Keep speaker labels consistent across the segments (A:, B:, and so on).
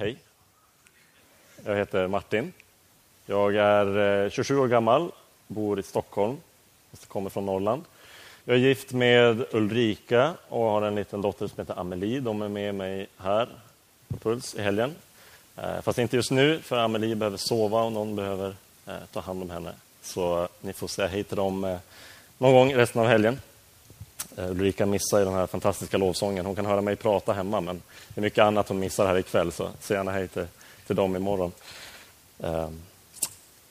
A: Hej. Jag heter Martin. Jag är eh, 27 år gammal, bor i Stockholm, och kommer från Norrland. Jag är gift med Ulrika och har en liten dotter som heter Amelie. De är med mig här på Puls i helgen. Eh, fast inte just nu, för Amelie behöver sova och någon behöver eh, ta hand om henne. Så ni får säga hej till dem någon gång resten av helgen. Eh, Ulrika missar den här fantastiska lovsången. Hon kan höra mig prata hemma, men det är mycket annat hon missar här ikväll, så säg gärna hej till, till dem imorgon. Ehm,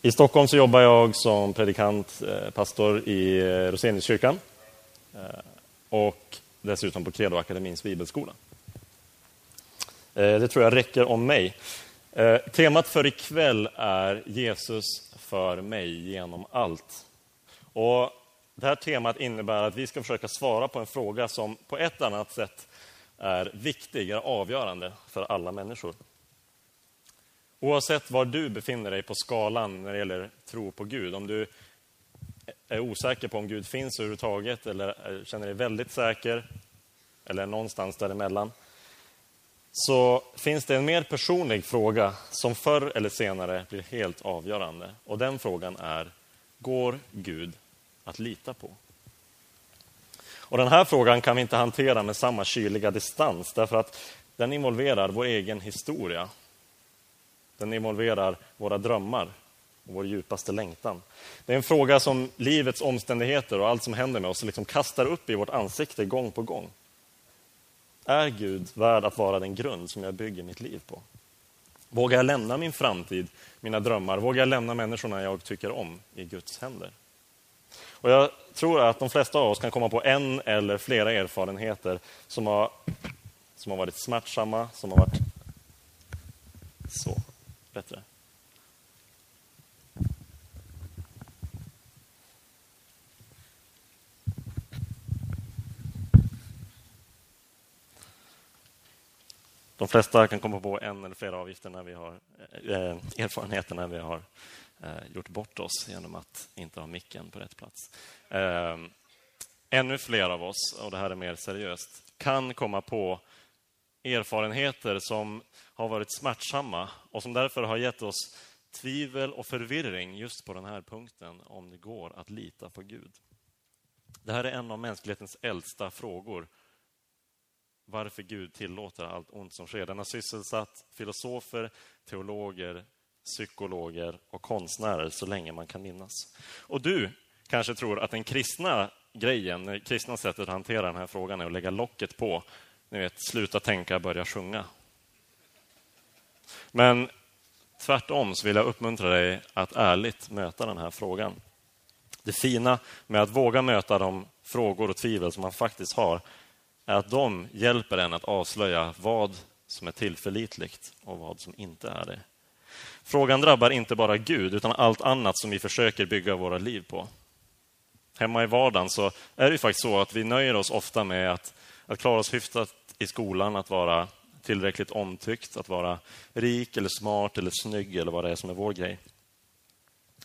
A: I Stockholm så jobbar jag som predikant, eh, pastor i eh, Roseniuskyrkan och dessutom på Credoakademins bibelskola. Det tror jag räcker om mig. Temat för ikväll är Jesus för mig genom allt. Och det här temat innebär att vi ska försöka svara på en fråga som på ett annat sätt är viktig, är avgörande för alla människor. Oavsett var du befinner dig på skalan när det gäller tro på Gud, om du är osäker på om Gud finns överhuvudtaget eller känner dig väldigt säker eller någonstans däremellan, så finns det en mer personlig fråga som förr eller senare blir helt avgörande. Och den frågan är, går Gud att lita på? Och Den här frågan kan vi inte hantera med samma kyliga distans därför att den involverar vår egen historia. Den involverar våra drömmar och vår djupaste längtan. Det är en fråga som livets omständigheter och allt som händer med oss liksom kastar upp i vårt ansikte gång på gång. Är Gud värd att vara den grund som jag bygger mitt liv på? Vågar jag lämna min framtid, mina drömmar, vågar jag lämna människorna jag tycker om i Guds händer? Och jag tror att de flesta av oss kan komma på en eller flera erfarenheter som har, som har varit smärtsamma, som har varit så, bättre. De flesta kan komma på en eller flera avgifter när vi har, eh, erfarenheter när vi har eh, gjort bort oss genom att inte ha micken på rätt plats. Eh, ännu fler av oss, och det här är mer seriöst, kan komma på erfarenheter som har varit smärtsamma och som därför har gett oss tvivel och förvirring just på den här punkten, om det går att lita på Gud. Det här är en av mänsklighetens äldsta frågor. Varför Gud tillåter allt ont som sker. Den har sysselsatt filosofer, teologer, psykologer och konstnärer så länge man kan minnas. Och du kanske tror att den kristna grejen, det kristna sättet att hantera den här frågan är att lägga locket på. Ni vet, sluta tänka, börja sjunga. Men tvärtom så vill jag uppmuntra dig att ärligt möta den här frågan. Det fina med att våga möta de frågor och tvivel som man faktiskt har är att de hjälper en att avslöja vad som är tillförlitligt och vad som inte är det. Frågan drabbar inte bara Gud, utan allt annat som vi försöker bygga våra liv på. Hemma i vardagen så är det faktiskt så att vi nöjer oss ofta med att, att klara oss hyfsat i skolan, att vara tillräckligt omtyckt, att vara rik eller smart eller snygg eller vad det är som är vår grej.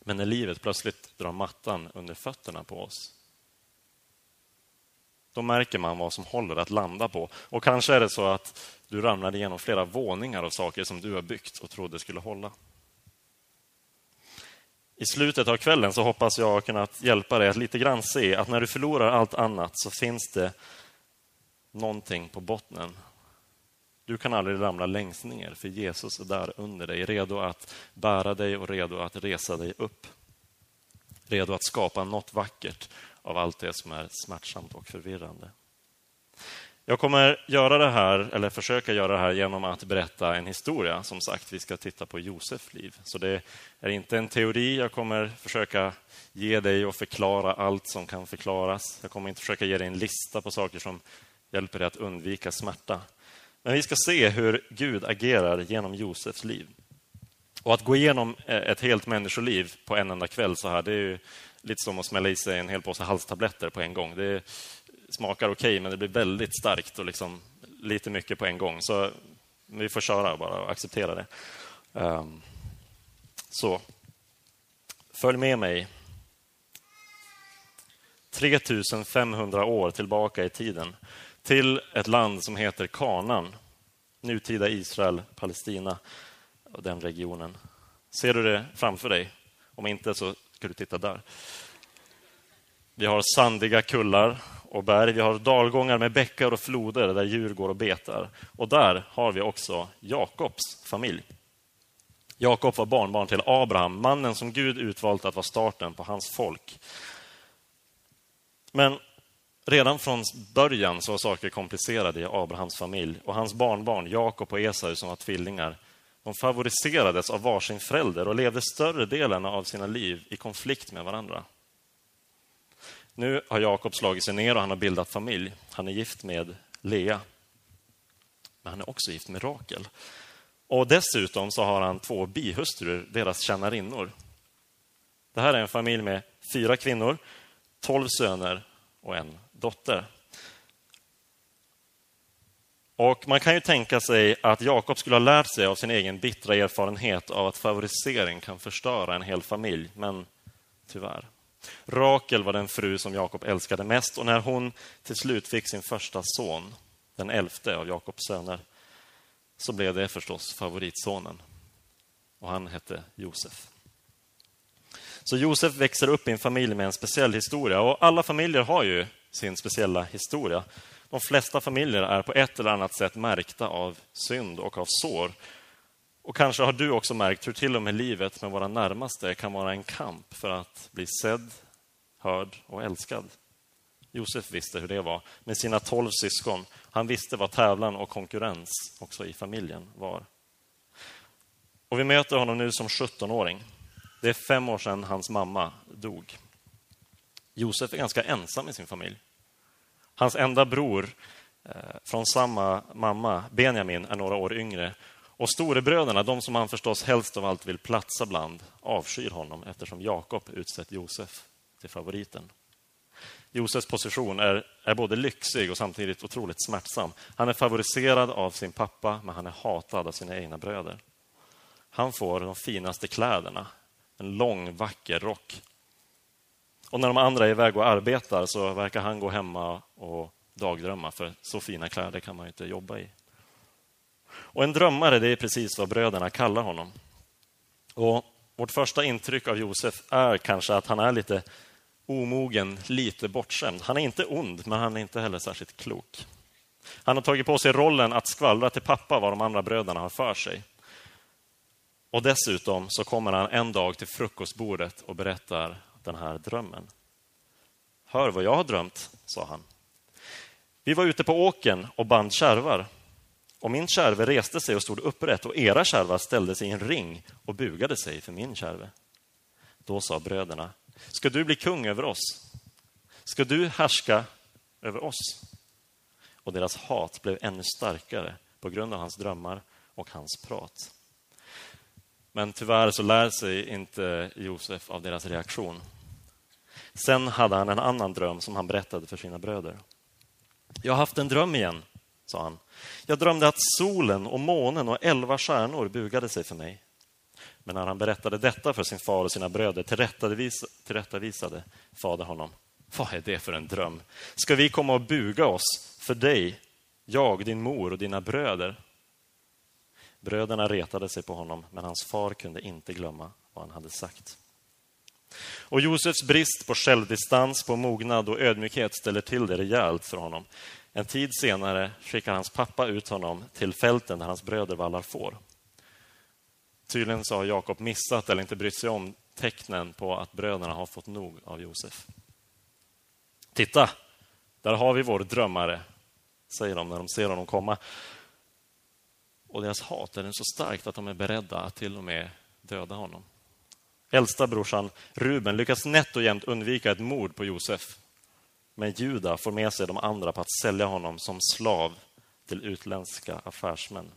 A: Men när livet plötsligt drar mattan under fötterna på oss, då märker man vad som håller att landa på. Och kanske är det så att du ramlar igenom flera våningar av saker som du har byggt och trodde skulle hålla. I slutet av kvällen så hoppas jag ha kunnat hjälpa dig att lite grann se att när du förlorar allt annat så finns det någonting på bottnen. Du kan aldrig ramla längst ner, för Jesus är där under dig, redo att bära dig och redo att resa dig upp. Redo att skapa något vackert av allt det som är smärtsamt och förvirrande. Jag kommer göra det här, eller försöka göra det här genom att berätta en historia. Som sagt, vi ska titta på Josefs liv. Så det är inte en teori. Jag kommer försöka ge dig och förklara allt som kan förklaras. Jag kommer inte försöka ge dig en lista på saker som hjälper dig att undvika smärta. Men vi ska se hur Gud agerar genom Josefs liv. Och att gå igenom eh, ett helt människoliv på en enda kväll så här, det är lite som att smälla i sig en hel påse halstabletter på en gång. Det smakar okej, okay, men det blir väldigt starkt och liksom lite mycket på en gång. Så vi får köra bara och acceptera det. Um, så, följ med mig 3500 år tillbaka i tiden till ett land som heter Kanan. nutida Israel, Palestina och den regionen. Ser du det framför dig? Om inte så ska du titta där. Vi har sandiga kullar och berg. Vi har dalgångar med bäckar och floder där djur går och betar. Och där har vi också Jakobs familj. Jakob var barnbarn till Abraham, mannen som Gud utvalt att vara starten på hans folk. Men redan från början så var saker komplicerade i Abrahams familj och hans barnbarn Jakob och Esau som var tvillingar de favoriserades av varsin förälder och levde större delen av sina liv i konflikt med varandra. Nu har Jakob slagit sig ner och han har bildat familj. Han är gift med Lea. Men han är också gift med Rakel. Och dessutom så har han två bihustrur, deras tjänarinnor. Det här är en familj med fyra kvinnor, tolv söner och en dotter. Och Man kan ju tänka sig att Jakob skulle ha lärt sig av sin egen bittra erfarenhet av att favorisering kan förstöra en hel familj, men tyvärr. Rakel var den fru som Jakob älskade mest och när hon till slut fick sin första son, den elfte av Jakobs söner, så blev det förstås favoritsonen. Och han hette Josef. Så Josef växer upp i en familj med en speciell historia och alla familjer har ju sin speciella historia. De flesta familjer är på ett eller annat sätt märkta av synd och av sår. Och kanske har du också märkt hur till och med livet med våra närmaste kan vara en kamp för att bli sedd, hörd och älskad. Josef visste hur det var med sina tolv syskon. Han visste vad tävlan och konkurrens också i familjen var. Och Vi möter honom nu som 17-åring. Det är fem år sedan hans mamma dog. Josef är ganska ensam i sin familj. Hans enda bror eh, från samma mamma, Benjamin, är några år yngre. Och storebröderna, de som han förstås helst av allt vill platsa bland, avskyr honom eftersom Jakob utsett Josef till favoriten. Josefs position är, är både lyxig och samtidigt otroligt smärtsam. Han är favoriserad av sin pappa, men han är hatad av sina egna bröder. Han får de finaste kläderna, en lång vacker rock. Och när de andra är iväg och arbetar så verkar han gå hemma och dagdrömma, för så fina kläder kan man ju inte jobba i. Och en drömmare, det är precis vad bröderna kallar honom. Och Vårt första intryck av Josef är kanske att han är lite omogen, lite bortskämd. Han är inte ond, men han är inte heller särskilt klok. Han har tagit på sig rollen att skvallra till pappa vad de andra bröderna har för sig. Och dessutom så kommer han en dag till frukostbordet och berättar den här drömmen. Hör vad jag har drömt, sa han. Vi var ute på åken och band kärvar. Och min kärve reste sig och stod upprätt och era kärvar ställde sig i en ring och bugade sig för min kärve. Då sa bröderna, ska du bli kung över oss? Ska du härska över oss? Och deras hat blev ännu starkare på grund av hans drömmar och hans prat. Men tyvärr så lär sig inte Josef av deras reaktion. Sen hade han en annan dröm som han berättade för sina bröder. Jag har haft en dröm igen, sa han. Jag drömde att solen och månen och elva stjärnor bugade sig för mig. Men när han berättade detta för sin far och sina bröder tillrättavis, tillrättavisade fader honom. Vad är det för en dröm? Ska vi komma och buga oss för dig, jag, din mor och dina bröder? Bröderna retade sig på honom, men hans far kunde inte glömma vad han hade sagt. Och Josefs brist på självdistans, på mognad och ödmjukhet ställer till det rejält för honom. En tid senare skickar hans pappa ut honom till fälten där hans bröder vallar får. Tydligen så har Jakob missat eller inte brytt sig om tecknen på att bröderna har fått nog av Josef. Titta, där har vi vår drömmare, säger de när de ser honom komma. Och deras hat är så starkt att de är beredda att till och med döda honom. Äldsta brorsan Ruben lyckas nätt och jämnt undvika ett mord på Josef. Men Juda får med sig de andra på att sälja honom som slav till utländska affärsmän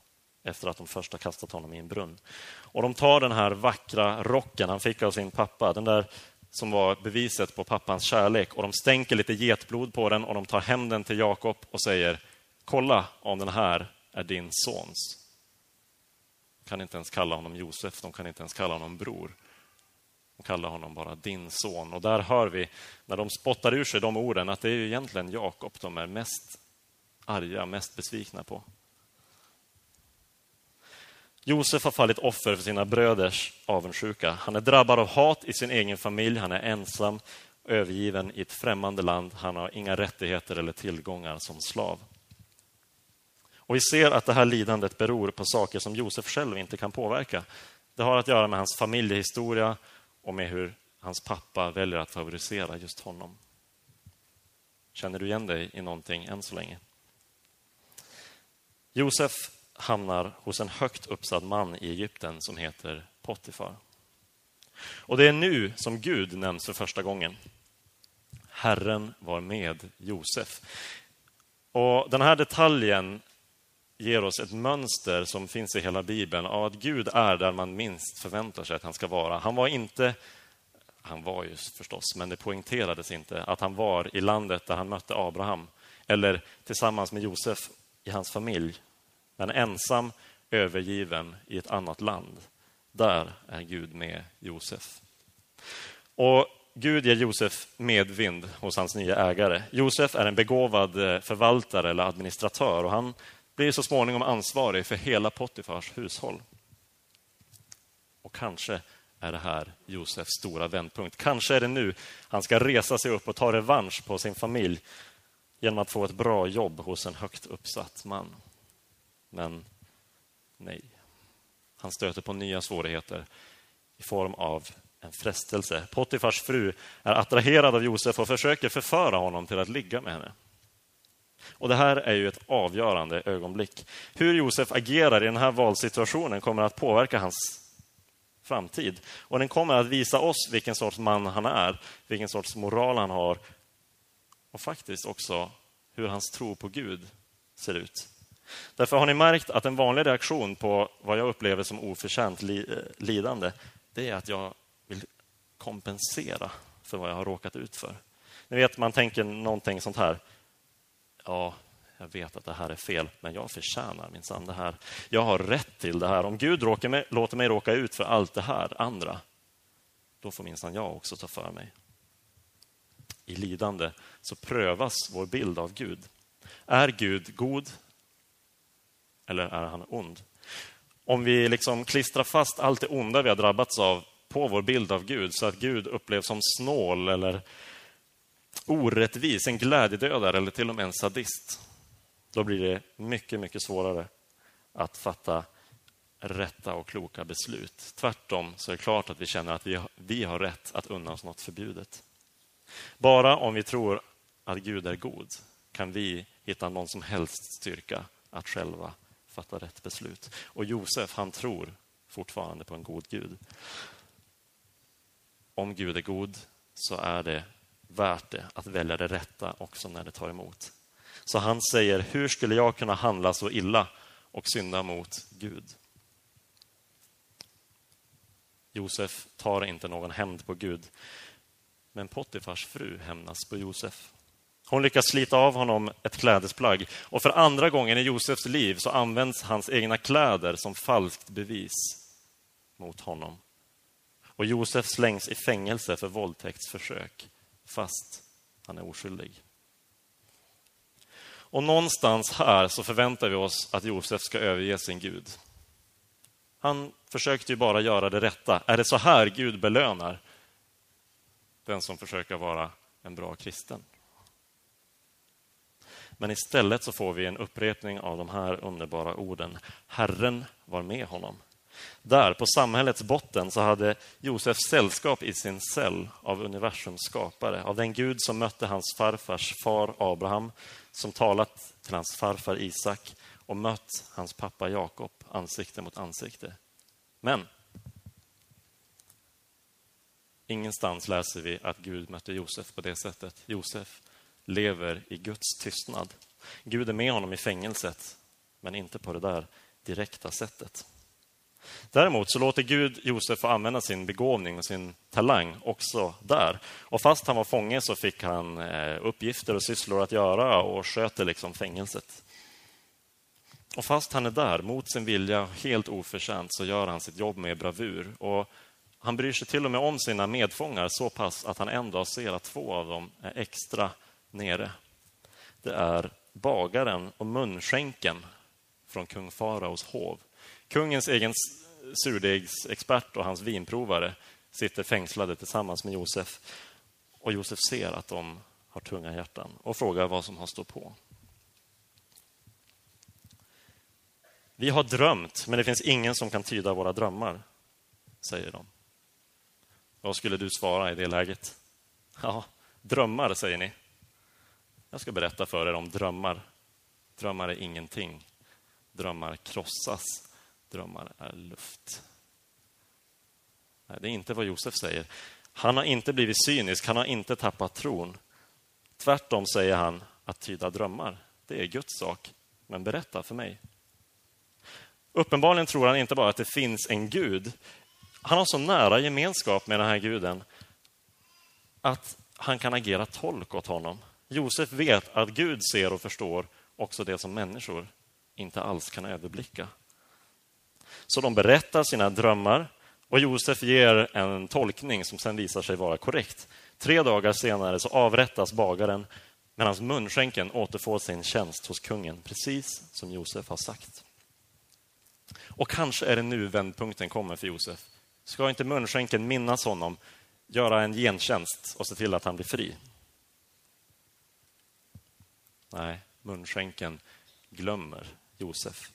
A: efter att de först har kastat honom i en brunn. Och De tar den här vackra rocken han fick av sin pappa, den där som var beviset på pappans kärlek, och de stänker lite getblod på den och de tar hem den till Jakob och säger Kolla om den här är din sons. De kan inte ens kalla honom Josef, de kan inte ens kalla honom bror. De kallar honom bara din son. Och där hör vi, när de spottar ur sig de orden, att det är egentligen Jakob de är mest arga, mest besvikna på. Josef har fallit offer för sina bröders avundsjuka. Han är drabbad av hat i sin egen familj. Han är ensam, övergiven i ett främmande land. Han har inga rättigheter eller tillgångar som slav. Och Vi ser att det här lidandet beror på saker som Josef själv inte kan påverka. Det har att göra med hans familjehistoria och med hur hans pappa väljer att favorisera just honom. Känner du igen dig i någonting än så länge? Josef hamnar hos en högt uppsatt man i Egypten som heter Potifar. Och det är nu som Gud nämns för första gången. Herren var med Josef. Och Den här detaljen ger oss ett mönster som finns i hela Bibeln av att Gud är där man minst förväntar sig att han ska vara. Han var inte, han var ju förstås, men det poängterades inte att han var i landet där han mötte Abraham eller tillsammans med Josef i hans familj. Men ensam, övergiven i ett annat land. Där är Gud med Josef. Och Gud ger Josef medvind hos hans nya ägare. Josef är en begåvad eh, förvaltare eller administratör och han blir så småningom ansvarig för hela Potifars hushåll. Och kanske är det här Josefs stora vändpunkt. Kanske är det nu han ska resa sig upp och ta revansch på sin familj genom att få ett bra jobb hos en högt uppsatt man. Men nej. Han stöter på nya svårigheter i form av en frestelse. Potifars fru är attraherad av Josef och försöker förföra honom till att ligga med henne. Och Det här är ju ett avgörande ögonblick. Hur Josef agerar i den här valsituationen kommer att påverka hans framtid. Och Den kommer att visa oss vilken sorts man han är, vilken sorts moral han har och faktiskt också hur hans tro på Gud ser ut. Därför har ni märkt att en vanlig reaktion på vad jag upplever som oförtjänt eh, lidande, det är att jag vill kompensera för vad jag har råkat ut för. Ni vet, man tänker någonting sånt här ja, jag vet att det här är fel, men jag förtjänar minsann det här. Jag har rätt till det här. Om Gud mig, låter mig råka ut för allt det här andra, då får minsann jag också ta för mig. I lidande så prövas vår bild av Gud. Är Gud god eller är han ond? Om vi liksom klistrar fast allt det onda vi har drabbats av på vår bild av Gud så att Gud upplevs som snål eller orättvis, en glädjedödare eller till och med en sadist, då blir det mycket, mycket svårare att fatta rätta och kloka beslut. Tvärtom så är det klart att vi känner att vi har, vi har rätt att unna oss något förbjudet. Bara om vi tror att Gud är god kan vi hitta någon som helst styrka att själva fatta rätt beslut. Och Josef, han tror fortfarande på en god Gud. Om Gud är god så är det värt det att välja det rätta också när det tar emot. Så han säger, hur skulle jag kunna handla så illa och synda mot Gud? Josef tar inte någon hämnd på Gud, men Potifars fru hämnas på Josef. Hon lyckas slita av honom ett klädesplagg och för andra gången i Josefs liv så används hans egna kläder som falskt bevis mot honom. Och Josef slängs i fängelse för våldtäktsförsök fast han är oskyldig. Och någonstans här så förväntar vi oss att Josef ska överge sin Gud. Han försökte ju bara göra det rätta. Är det så här Gud belönar den som försöker vara en bra kristen? Men istället så får vi en upprepning av de här underbara orden. Herren var med honom. Där, på samhällets botten, så hade Josef sällskap i sin cell av universums skapare, av den Gud som mötte hans farfars far Abraham, som talat till hans farfar Isak och mött hans pappa Jakob ansikte mot ansikte. Men ingenstans läser vi att Gud mötte Josef på det sättet. Josef lever i Guds tystnad. Gud är med honom i fängelset, men inte på det där direkta sättet. Däremot så låter Gud Josef få använda sin begåvning och sin talang också där. Och fast han var fånge så fick han eh, uppgifter och sysslor att göra och sköter liksom fängelset. Och fast han är där mot sin vilja, helt oförtjänt, så gör han sitt jobb med bravur. Och han bryr sig till och med om sina medfångar så pass att han en dag ser att två av dem är extra nere. Det är bagaren och munskänken från kung Faraos hov Kungens egen surdegsexpert och hans vinprovare sitter fängslade tillsammans med Josef. Och Josef ser att de har tunga hjärtan och frågar vad som har stått på. Vi har drömt, men det finns ingen som kan tyda våra drömmar, säger de. Vad skulle du svara i det läget? Ja, drömmar, säger ni. Jag ska berätta för er om drömmar. Drömmar är ingenting. Drömmar krossas. Drömmar är luft. Nej, det är inte vad Josef säger. Han har inte blivit cynisk, han har inte tappat tron. Tvärtom säger han att tyda drömmar, det är Guds sak. Men berätta för mig. Uppenbarligen tror han inte bara att det finns en Gud. Han har så nära gemenskap med den här guden att han kan agera tolk åt honom. Josef vet att Gud ser och förstår också det som människor inte alls kan överblicka. Så de berättar sina drömmar och Josef ger en tolkning som sen visar sig vara korrekt. Tre dagar senare så avrättas bagaren medan munskänken återfår sin tjänst hos kungen, precis som Josef har sagt. Och kanske är det nu vändpunkten kommer för Josef. Ska inte munskänken minnas honom, göra en gentjänst och se till att han blir fri? Nej, munskänken glömmer Josef.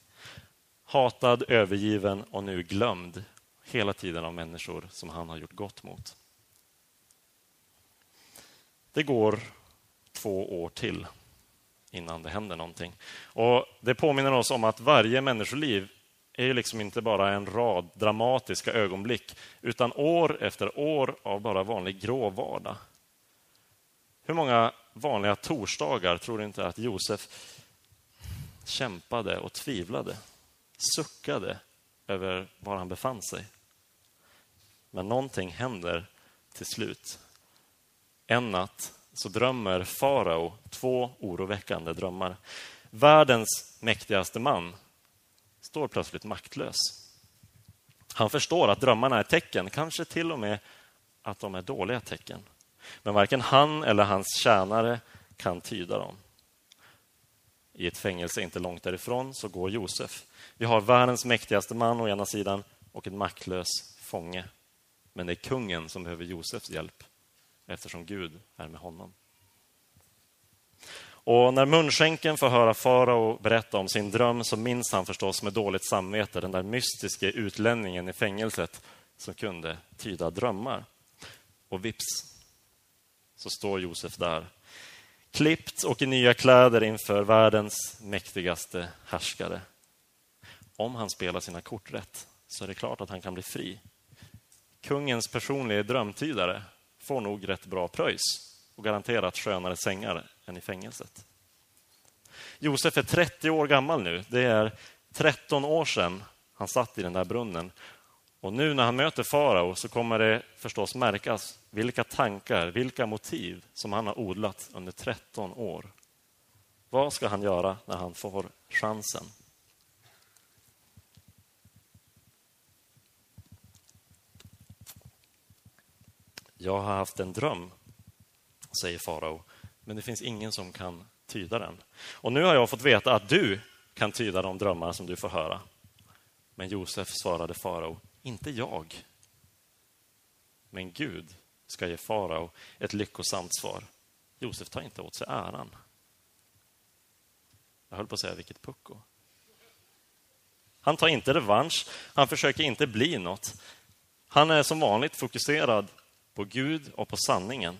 A: Hatad, övergiven och nu glömd hela tiden av människor som han har gjort gott mot. Det går två år till innan det händer någonting. Och Det påminner oss om att varje människoliv är ju liksom inte bara en rad dramatiska ögonblick utan år efter år av bara vanlig grå vardag. Hur många vanliga torsdagar tror du inte att Josef kämpade och tvivlade, suckade över var han befann sig? Men någonting händer till slut. En natt så drömmer farao två oroväckande drömmar. Världens mäktigaste man står plötsligt maktlös. Han förstår att drömmarna är tecken, kanske till och med att de är dåliga tecken. Men varken han eller hans tjänare kan tyda dem. I ett fängelse inte långt därifrån så går Josef. Vi har världens mäktigaste man å ena sidan och en maktlös fånge. Men det är kungen som behöver Josefs hjälp eftersom Gud är med honom. Och när munskänken får höra farao berätta om sin dröm så minns han förstås med dåligt samvete den där mystiske utlänningen i fängelset som kunde tyda drömmar. Och vips så står Josef där, klippt och i nya kläder inför världens mäktigaste härskare. Om han spelar sina kort rätt så är det klart att han kan bli fri. Kungens personliga drömtydare får nog rätt bra pröjs och garanterat skönare sängar än i fängelset. Josef är 30 år gammal nu. Det är 13 år sedan han satt i den där brunnen. Och nu när han möter farao så kommer det förstås märkas vilka tankar, vilka motiv som han har odlat under 13 år. Vad ska han göra när han får chansen? Jag har haft en dröm, säger farao, men det finns ingen som kan tyda den. Och nu har jag fått veta att du kan tyda de drömmar som du får höra. Men Josef svarade farao, inte jag. Men Gud ska ge farao ett lyckosamt svar. Josef tar inte åt sig äran. Jag höll på att säga vilket pucko. Han tar inte revansch, han försöker inte bli något. Han är som vanligt fokuserad på Gud och på sanningen.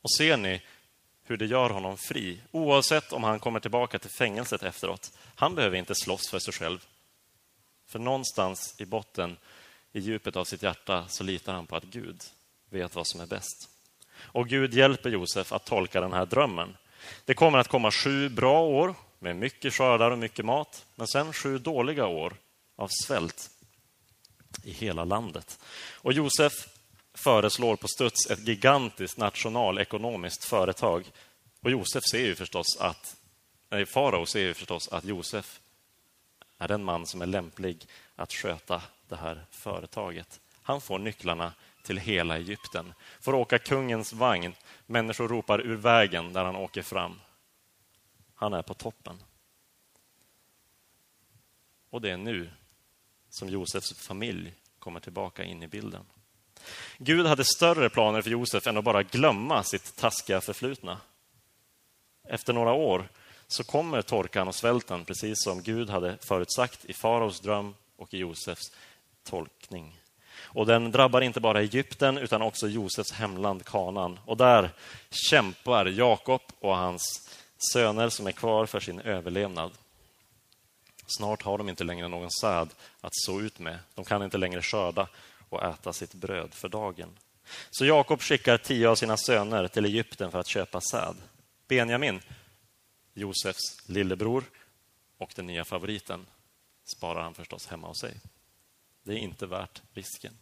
A: Och ser ni hur det gör honom fri, oavsett om han kommer tillbaka till fängelset efteråt. Han behöver inte slåss för sig själv. För någonstans i botten, i djupet av sitt hjärta, så litar han på att Gud vet vad som är bäst. Och Gud hjälper Josef att tolka den här drömmen. Det kommer att komma sju bra år med mycket skördar och mycket mat, men sen sju dåliga år av svält i hela landet. Och Josef föreslår på studs ett gigantiskt nationalekonomiskt företag. Och Josef ser ju förstås att, nej, farao ser ju förstås att Josef är den man som är lämplig att sköta det här företaget. Han får nycklarna till hela Egypten, får åka kungens vagn. Människor ropar ur vägen där han åker fram. Han är på toppen. Och det är nu som Josefs familj kommer tillbaka in i bilden. Gud hade större planer för Josef än att bara glömma sitt taskiga förflutna. Efter några år så kommer torkan och svälten precis som Gud hade förutsagt i faraos dröm och i Josefs tolkning. Och den drabbar inte bara Egypten utan också Josefs hemland Kanan. Och där kämpar Jakob och hans söner som är kvar för sin överlevnad. Snart har de inte längre någon säd att så ut med. De kan inte längre skörda och äta sitt bröd för dagen. Så Jakob skickar tio av sina söner till Egypten för att köpa säd. Benjamin, Josefs lillebror och den nya favoriten, sparar han förstås hemma hos sig. Det är inte värt risken.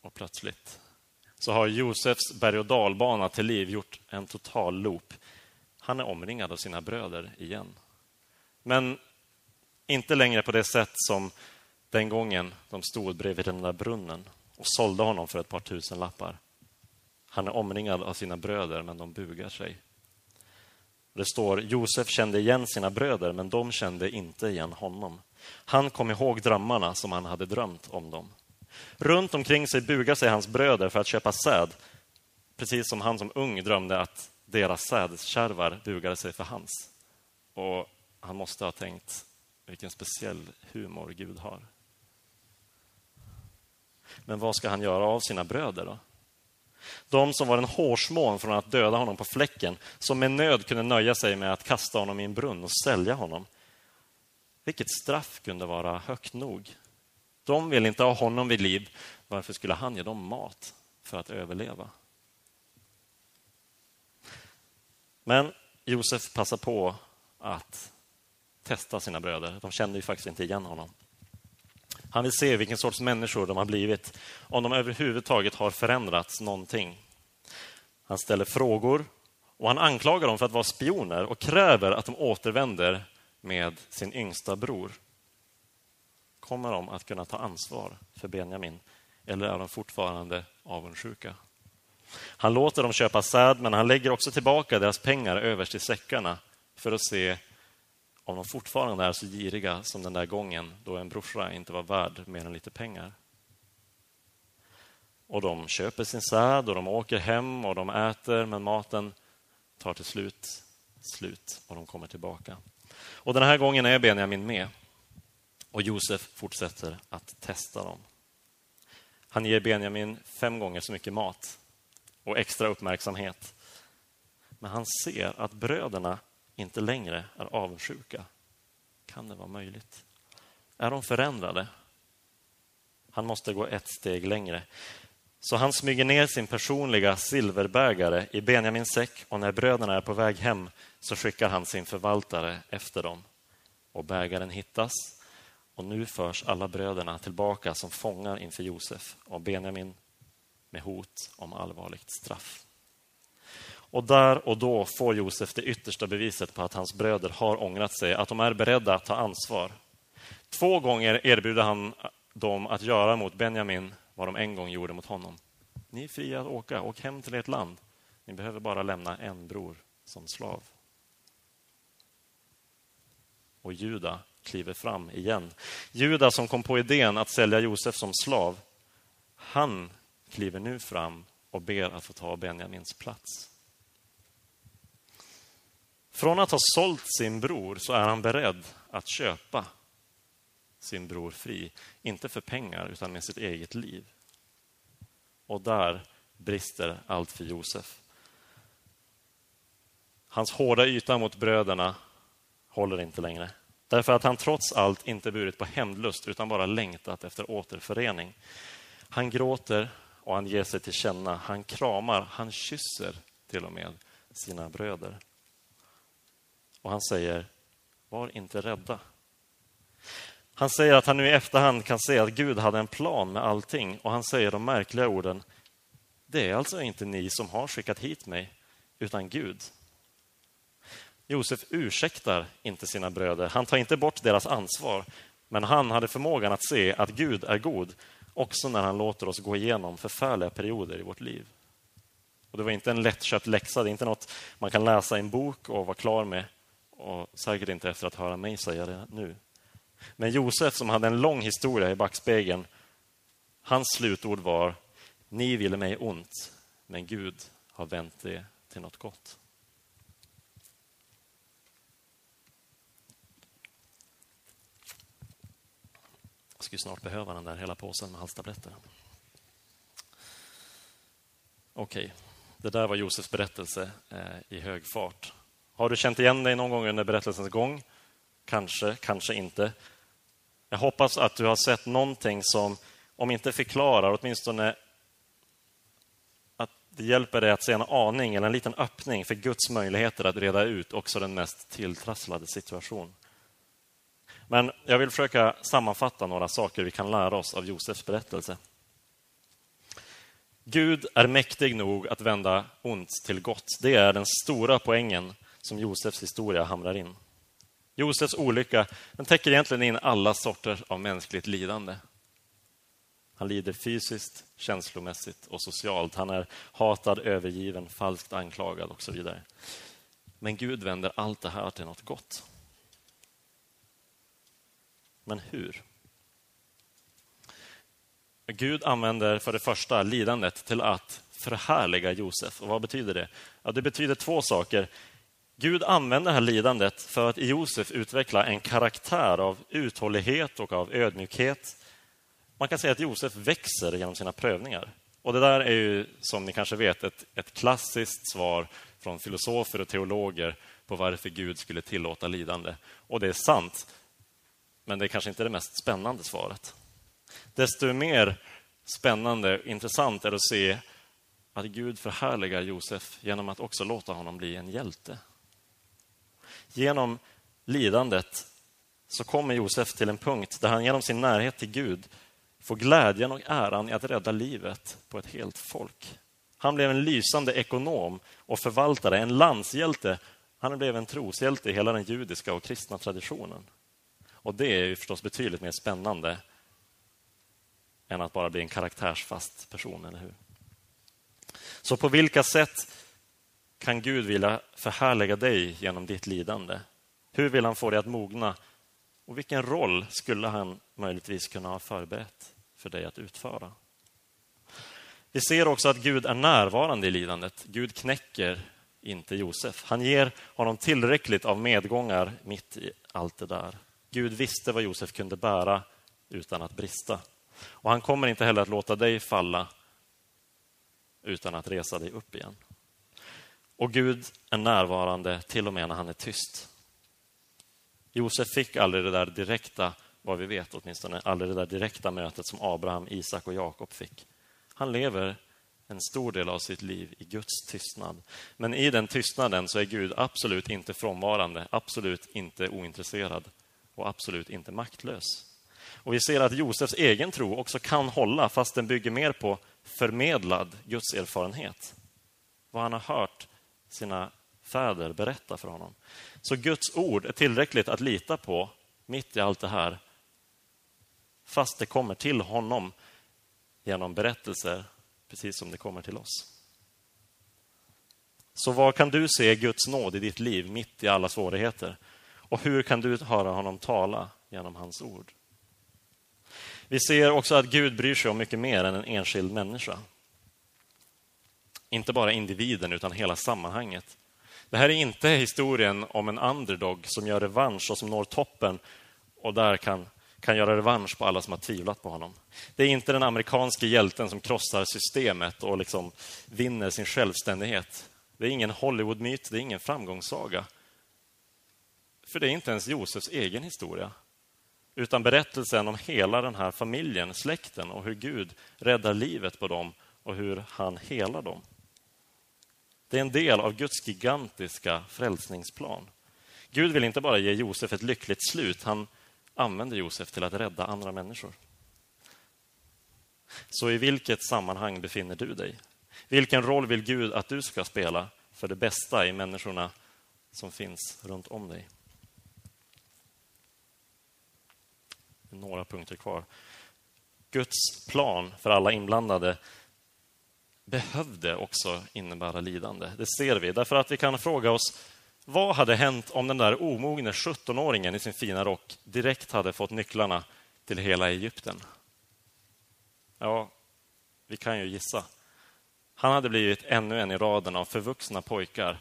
A: Och plötsligt så har Josefs berg och dalbana till liv gjort en total loop. Han är omringad av sina bröder igen. Men inte längre på det sätt som den gången de stod bredvid den där brunnen och sålde honom för ett par tusen lappar. Han är omringad av sina bröder, men de bugar sig. Det står Josef kände igen sina bröder, men de kände inte igen honom. Han kom ihåg drömmarna som han hade drömt om dem. Runt omkring sig bugar sig hans bröder för att köpa säd, precis som han som ung drömde att deras sädskärvar bugade sig för hans. Och han måste ha tänkt, vilken speciell humor Gud har. Men vad ska han göra av sina bröder då? De som var en hårsmån från att döda honom på fläcken, som med nöd kunde nöja sig med att kasta honom i en brunn och sälja honom. Vilket straff kunde vara högt nog? De vill inte ha honom vid liv. Varför skulle han ge dem mat för att överleva? Men Josef passar på att testa sina bröder. De kände ju faktiskt inte igen honom. Han vill se vilken sorts människor de har blivit, om de överhuvudtaget har förändrats någonting. Han ställer frågor och han anklagar dem för att vara spioner och kräver att de återvänder med sin yngsta bror. Kommer de att kunna ta ansvar för Benjamin eller är de fortfarande avundsjuka? Han låter dem köpa säd, men han lägger också tillbaka deras pengar överst i säckarna för att se om de fortfarande är så giriga som den där gången då en brorsa inte var värd mer än lite pengar. Och de köper sin säd och de åker hem och de äter, men maten tar till slut slut och de kommer tillbaka. Och den här gången är Benjamin med och Josef fortsätter att testa dem. Han ger Benjamin fem gånger så mycket mat och extra uppmärksamhet. Men han ser att bröderna inte längre är avundsjuka. Kan det vara möjligt? Är de förändrade? Han måste gå ett steg längre. Så han smyger ner sin personliga silverbägare i Benjamins säck och när bröderna är på väg hem så skickar han sin förvaltare efter dem. Och bägaren hittas och nu förs alla bröderna tillbaka som fångar inför Josef och Benjamin med hot om allvarligt straff. Och där och då får Josef det yttersta beviset på att hans bröder har ångrat sig, att de är beredda att ta ansvar. Två gånger erbjuder han dem att göra mot Benjamin vad de en gång gjorde mot honom. Ni är fria att åka, åk hem till ert land. Ni behöver bara lämna en bror som slav. Och Juda kliver fram igen. Juda som kom på idén att sälja Josef som slav, han kliver nu fram och ber att få ta Benjamins plats. Från att ha sålt sin bror så är han beredd att köpa sin bror fri. Inte för pengar, utan med sitt eget liv. Och där brister allt för Josef. Hans hårda yta mot bröderna håller inte längre. Därför att han trots allt inte burit på hämndlust utan bara längtat efter återförening. Han gråter och han ger sig till känna. Han kramar, han kysser till och med sina bröder. Och han säger, var inte rädda. Han säger att han nu i efterhand kan se att Gud hade en plan med allting och han säger de märkliga orden. Det är alltså inte ni som har skickat hit mig, utan Gud. Josef ursäktar inte sina bröder. Han tar inte bort deras ansvar, men han hade förmågan att se att Gud är god också när han låter oss gå igenom förfärliga perioder i vårt liv. Och Det var inte en lättköpt läxa, det är inte något man kan läsa i en bok och vara klar med och säkert inte efter att höra mig säga det nu. Men Josef, som hade en lång historia i backspegeln, hans slutord var Ni ville mig ont, men Gud har vänt det till något gott. Jag skulle snart behöva den där hela påsen med halstabletter. Okej, okay. det där var Josefs berättelse eh, i hög fart. Har du känt igen dig någon gång under berättelsens gång? Kanske, kanske inte. Jag hoppas att du har sett någonting som, om inte förklarar, åtminstone att det hjälper dig att se en aning eller en liten öppning för Guds möjligheter att reda ut också den mest tilltrasslade situation. Men jag vill försöka sammanfatta några saker vi kan lära oss av Josefs berättelse. Gud är mäktig nog att vända ont till gott. Det är den stora poängen som Josefs historia hamrar in. Josefs olycka den täcker egentligen in alla sorter av mänskligt lidande. Han lider fysiskt, känslomässigt och socialt. Han är hatad, övergiven, falskt anklagad och så vidare. Men Gud vänder allt det här till något gott. Men hur? Gud använder för det första lidandet till att förhärliga Josef. Och vad betyder det? Ja, det betyder två saker. Gud använder det här lidandet för att i Josef utveckla en karaktär av uthållighet och av ödmjukhet. Man kan säga att Josef växer genom sina prövningar. Och Det där är ju, som ni kanske vet, ett, ett klassiskt svar från filosofer och teologer på varför Gud skulle tillåta lidande. Och det är sant, men det är kanske inte det mest spännande svaret. Desto mer spännande och intressant är det att se att Gud förhärligar Josef genom att också låta honom bli en hjälte. Genom lidandet så kommer Josef till en punkt där han genom sin närhet till Gud får glädjen och äran i att rädda livet på ett helt folk. Han blev en lysande ekonom och förvaltare, en landshjälte. Han blev en troshjälte i hela den judiska och kristna traditionen. Och det är ju förstås betydligt mer spännande än att bara bli en karaktärsfast person, eller hur? Så på vilka sätt kan Gud vilja förhärliga dig genom ditt lidande? Hur vill han få dig att mogna? Och vilken roll skulle han möjligtvis kunna ha förberett för dig att utföra? Vi ser också att Gud är närvarande i lidandet. Gud knäcker inte Josef. Han ger honom tillräckligt av medgångar mitt i allt det där. Gud visste vad Josef kunde bära utan att brista. Och han kommer inte heller att låta dig falla utan att resa dig upp igen. Och Gud är närvarande till och med när han är tyst. Josef fick aldrig det där direkta, vad vi vet åtminstone, aldrig det där direkta mötet som Abraham, Isak och Jakob fick. Han lever en stor del av sitt liv i Guds tystnad. Men i den tystnaden så är Gud absolut inte frånvarande, absolut inte ointresserad och absolut inte maktlös. Och Vi ser att Josefs egen tro också kan hålla fast den bygger mer på förmedlad Guds erfarenhet. Vad han har hört sina fäder berätta för honom. Så Guds ord är tillräckligt att lita på mitt i allt det här. Fast det kommer till honom genom berättelser, precis som det kommer till oss. Så var kan du se Guds nåd i ditt liv mitt i alla svårigheter? Och hur kan du höra honom tala genom hans ord? Vi ser också att Gud bryr sig om mycket mer än en enskild människa. Inte bara individen, utan hela sammanhanget. Det här är inte historien om en underdog som gör revansch och som når toppen och där kan, kan göra revansch på alla som har tvivlat på honom. Det är inte den amerikanske hjälten som krossar systemet och liksom vinner sin självständighet. Det är ingen Hollywood-myt, det är ingen framgångssaga. För det är inte ens Josefs egen historia utan berättelsen om hela den här familjen, släkten och hur Gud räddar livet på dem och hur han helar dem. Det är en del av Guds gigantiska frälsningsplan. Gud vill inte bara ge Josef ett lyckligt slut, han använder Josef till att rädda andra människor. Så i vilket sammanhang befinner du dig? Vilken roll vill Gud att du ska spela för det bästa i människorna som finns runt om dig? Några punkter kvar. Guds plan för alla inblandade behövde också innebära lidande. Det ser vi. Därför att vi kan fråga oss Vad hade hänt om den där omogne 17-åringen i sin fina rock direkt hade fått nycklarna till hela Egypten? Ja, vi kan ju gissa. Han hade blivit ännu en i raden av förvuxna pojkar.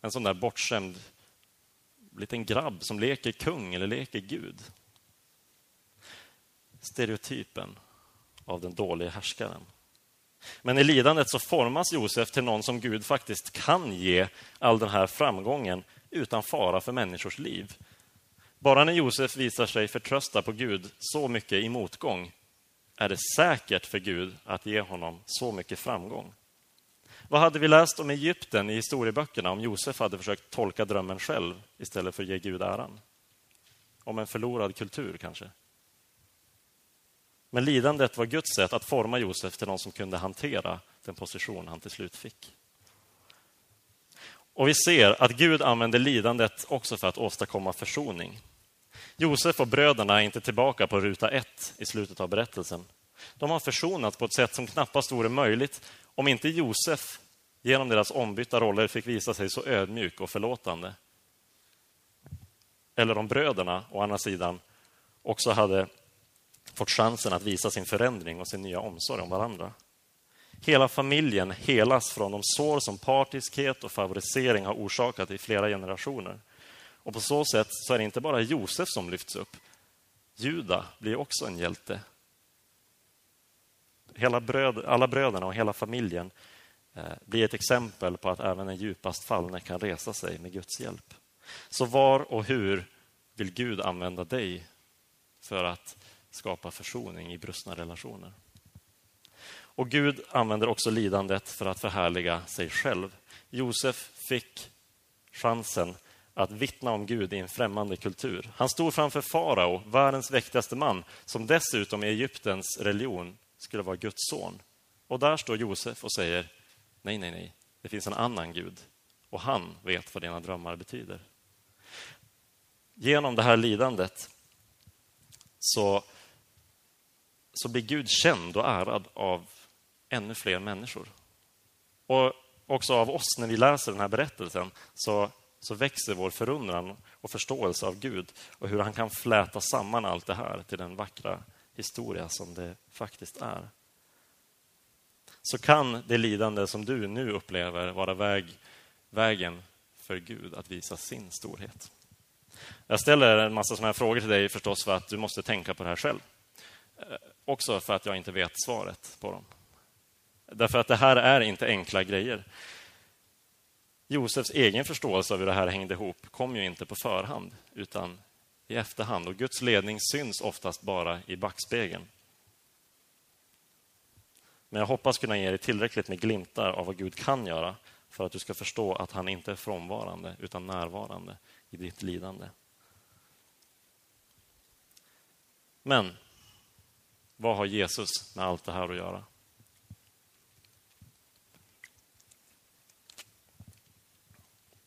A: En sån där bortskämd liten grabb som leker kung eller leker Gud. Stereotypen av den dåliga härskaren. Men i lidandet så formas Josef till någon som Gud faktiskt kan ge all den här framgången utan fara för människors liv. Bara när Josef visar sig förtrösta på Gud så mycket i motgång är det säkert för Gud att ge honom så mycket framgång. Vad hade vi läst om Egypten i historieböckerna om Josef hade försökt tolka drömmen själv istället för att ge Gud äran? Om en förlorad kultur kanske? Men lidandet var Guds sätt att forma Josef till någon som kunde hantera den position han till slut fick. Och vi ser att Gud använder lidandet också för att åstadkomma försoning. Josef och bröderna är inte tillbaka på ruta ett i slutet av berättelsen. De har försonats på ett sätt som knappast vore möjligt om inte Josef genom deras ombytta roller fick visa sig så ödmjuk och förlåtande. Eller om bröderna, å andra sidan, också hade fått chansen att visa sin förändring och sin nya omsorg om varandra. Hela familjen helas från de sår som partiskhet och favorisering har orsakat i flera generationer. Och på så sätt så är det inte bara Josef som lyfts upp. Juda blir också en hjälte. Hela bröd, alla bröderna och hela familjen eh, blir ett exempel på att även den djupast fallne kan resa sig med Guds hjälp. Så var och hur vill Gud använda dig för att skapa försoning i brustna relationer? Och Gud använder också lidandet för att förhärliga sig själv. Josef fick chansen att vittna om Gud i en främmande kultur. Han stod framför farao, världens viktigaste man, som dessutom i Egyptens religion skulle vara Guds son. Och där står Josef och säger, nej, nej, nej, det finns en annan Gud och han vet vad dina drömmar betyder. Genom det här lidandet så, så blir Gud känd och ärad av ännu fler människor. Och också av oss när vi läser den här berättelsen så så växer vår förundran och förståelse av Gud och hur han kan fläta samman allt det här till den vackra historia som det faktiskt är. Så kan det lidande som du nu upplever vara väg, vägen för Gud att visa sin storhet. Jag ställer en massa såna här frågor till dig förstås för att du måste tänka på det här själv. Eh, också för att jag inte vet svaret på dem. Därför att det här är inte enkla grejer. Josefs egen förståelse av hur det här hängde ihop kom ju inte på förhand, utan i efterhand. Och Guds ledning syns oftast bara i backspegeln. Men jag hoppas kunna ge dig tillräckligt med glimtar av vad Gud kan göra för att du ska förstå att han inte är frånvarande, utan närvarande i ditt lidande. Men vad har Jesus med allt det här att göra?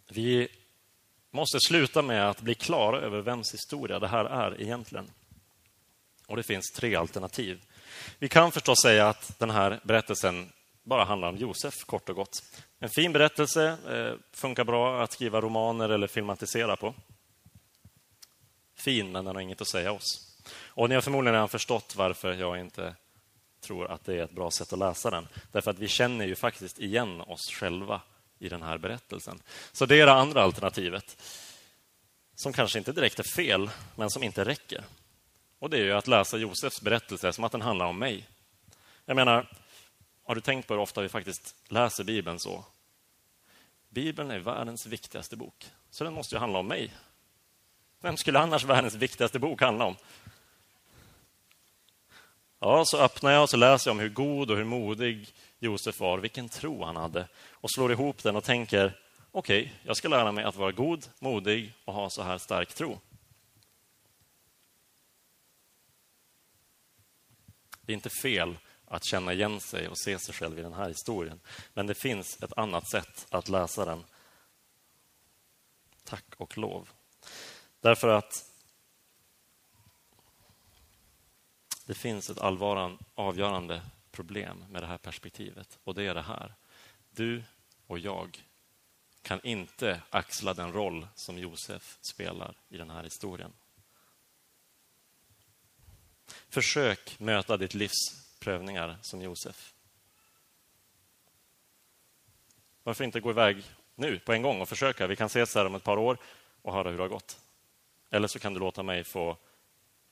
A: Vi måste sluta med att bli klara över vems historia det här är egentligen. Och Det finns tre alternativ. Vi kan förstås säga att den här berättelsen bara handlar om Josef, kort och gott. En fin berättelse, eh, funkar bra att skriva romaner eller filmatisera på. Fin, men den har inget att säga oss. Och ni har förmodligen redan förstått varför jag inte tror att det är ett bra sätt att läsa den. Därför att vi känner ju faktiskt igen oss själva i den här berättelsen. Så det är det andra alternativet. Som kanske inte direkt är fel, men som inte räcker. Och det är ju att läsa Josefs berättelse som att den handlar om mig. Jag menar, har du tänkt på hur ofta vi faktiskt läser Bibeln så? Bibeln är världens viktigaste bok, så den måste ju handla om mig. Vem skulle annars världens viktigaste bok handla om? Ja, så öppnar jag och så läser jag om hur god och hur modig Josef var, vilken tro han hade och slår ihop den och tänker okej, okay, jag ska lära mig att vara god, modig och ha så här stark tro. Det är inte fel att känna igen sig och se sig själv i den här historien. Men det finns ett annat sätt att läsa den. Tack och lov. Därför att det finns ett allvaran, avgörande problem med det här perspektivet och det är det här. Du och jag kan inte axla den roll som Josef spelar i den här historien. Försök möta ditt livs prövningar som Josef. Varför inte gå iväg nu på en gång och försöka? Vi kan ses här om ett par år och höra hur det har gått. Eller så kan du låta mig få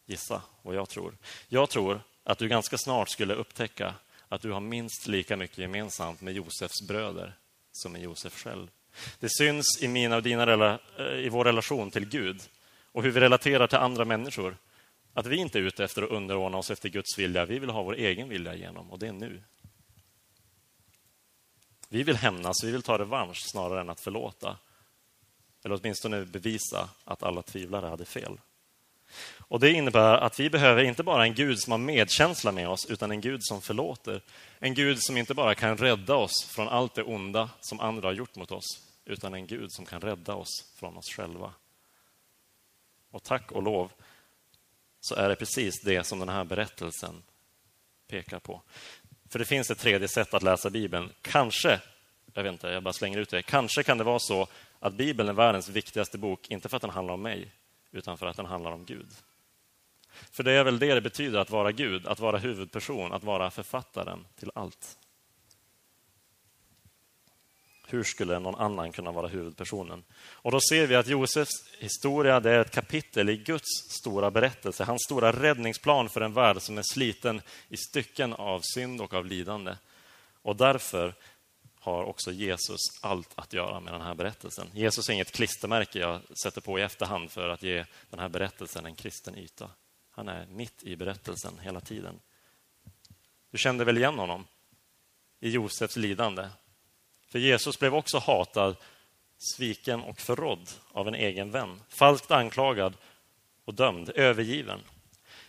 A: gissa vad jag tror. Jag tror att du ganska snart skulle upptäcka att du har minst lika mycket gemensamt med Josefs bröder som med Josef själv. Det syns i mina och dina eh, i vår relation till Gud och hur vi relaterar till andra människor. Att vi inte är ute efter att underordna oss efter Guds vilja. Vi vill ha vår egen vilja igenom och det är nu. Vi vill hämnas, vi vill ta revansch snarare än att förlåta. Eller åtminstone bevisa att alla tvivlare hade fel. Och Det innebär att vi behöver inte bara en Gud som har medkänsla med oss, utan en Gud som förlåter. En Gud som inte bara kan rädda oss från allt det onda som andra har gjort mot oss, utan en Gud som kan rädda oss från oss själva. Och tack och lov så är det precis det som den här berättelsen pekar på. För det finns ett tredje sätt att läsa Bibeln. Kanske, jag vet inte, jag bara slänger ut det. Kanske kan det vara så att Bibeln är världens viktigaste bok, inte för att den handlar om mig, utan för att den handlar om Gud. För det är väl det det betyder att vara Gud, att vara huvudperson, att vara författaren till allt. Hur skulle någon annan kunna vara huvudpersonen? Och då ser vi att Josefs historia det är ett kapitel i Guds stora berättelse, hans stora räddningsplan för en värld som är sliten i stycken av synd och av lidande. Och därför har också Jesus allt att göra med den här berättelsen. Jesus är inget klistermärke jag sätter på i efterhand för att ge den här berättelsen en kristen yta. Han är mitt i berättelsen hela tiden. Du kände väl igen honom i Josefs lidande? För Jesus blev också hatad, sviken och förrådd av en egen vän. Falskt anklagad och dömd, övergiven.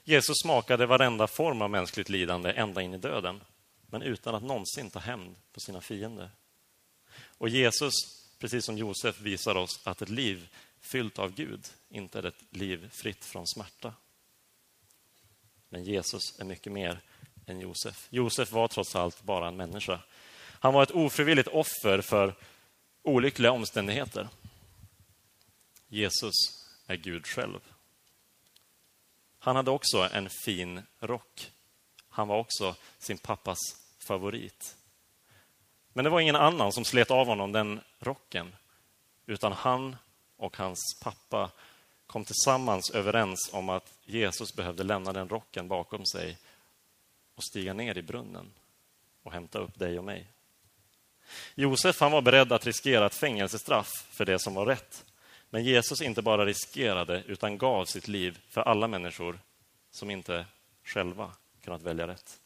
A: Jesus smakade varenda form av mänskligt lidande ända in i döden men utan att någonsin ta hämnd på sina fiender. Och Jesus, precis som Josef, visar oss att ett liv fyllt av Gud inte är ett liv fritt från smärta. Men Jesus är mycket mer än Josef. Josef var trots allt bara en människa. Han var ett ofrivilligt offer för olyckliga omständigheter. Jesus är Gud själv. Han hade också en fin rock. Han var också sin pappas favorit. Men det var ingen annan som slet av honom den rocken, utan han och hans pappa kom tillsammans överens om att Jesus behövde lämna den rocken bakom sig och stiga ner i brunnen och hämta upp dig och mig. Josef han var beredd att riskera ett fängelsestraff för det som var rätt. Men Jesus inte bara riskerade, utan gav sitt liv för alla människor som inte själva kunnat välja rätt.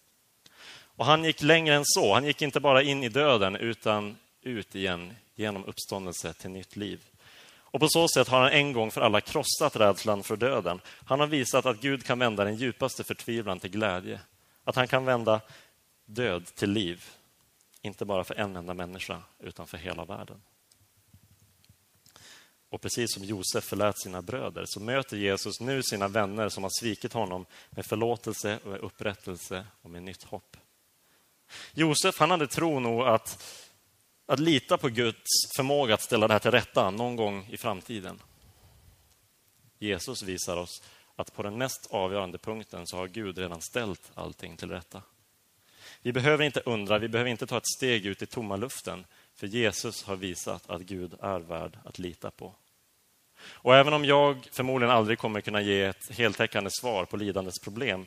A: Och han gick längre än så. Han gick inte bara in i döden, utan ut igen genom uppståndelse till nytt liv. Och På så sätt har han en gång för alla krossat rädslan för döden. Han har visat att Gud kan vända den djupaste förtvivlan till glädje. Att han kan vända död till liv. Inte bara för en enda människa, utan för hela världen. Och precis som Josef förlät sina bröder så möter Jesus nu sina vänner som har svikit honom med förlåtelse och upprättelse och med nytt hopp. Josef han hade tro nog att, att lita på Guds förmåga att ställa det här till rätta någon gång i framtiden. Jesus visar oss att på den mest avgörande punkten så har Gud redan ställt allting till rätta. Vi behöver inte undra, vi behöver inte ta ett steg ut i tomma luften, för Jesus har visat att Gud är värd att lita på. Och även om jag förmodligen aldrig kommer kunna ge ett heltäckande svar på lidandets problem,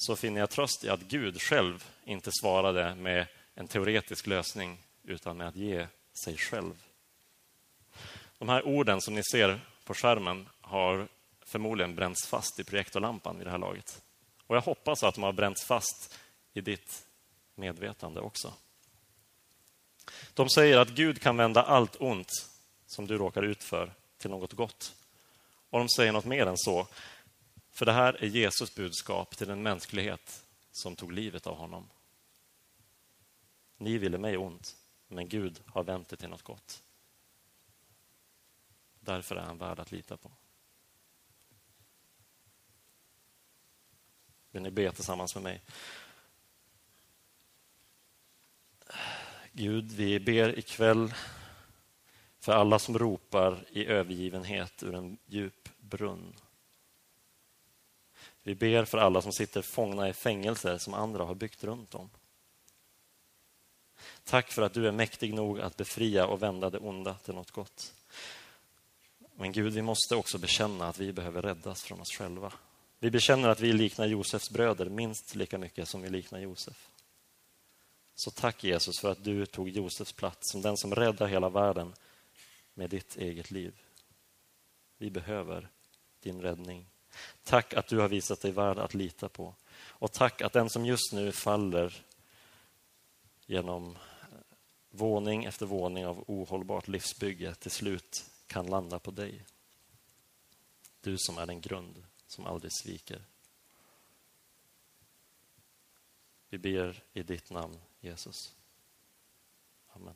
A: så finner jag tröst i att Gud själv inte svarade med en teoretisk lösning, utan med att ge sig själv. De här orden som ni ser på skärmen har förmodligen bränts fast i projektorlampan vid det här laget. Och jag hoppas att de har bränts fast i ditt medvetande också. De säger att Gud kan vända allt ont som du råkar ut för till något gott. Och de säger något mer än så. För det här är Jesus budskap till en mänsklighet som tog livet av honom. Ni ville mig ont, men Gud har vänt det till något gott. Därför är han värd att lita på. Vill ni be tillsammans med mig? Gud, vi ber ikväll för alla som ropar i övergivenhet ur en djup brunn. Vi ber för alla som sitter fångna i fängelser som andra har byggt runt om. Tack för att du är mäktig nog att befria och vända det onda till något gott. Men Gud, vi måste också bekänna att vi behöver räddas från oss själva. Vi bekänner att vi liknar Josefs bröder minst lika mycket som vi liknar Josef. Så tack Jesus för att du tog Josefs plats som den som räddar hela världen med ditt eget liv. Vi behöver din räddning. Tack att du har visat dig värd att lita på. Och tack att den som just nu faller genom våning efter våning av ohållbart livsbygge till slut kan landa på dig. Du som är den grund som aldrig sviker. Vi ber i ditt namn, Jesus. Amen.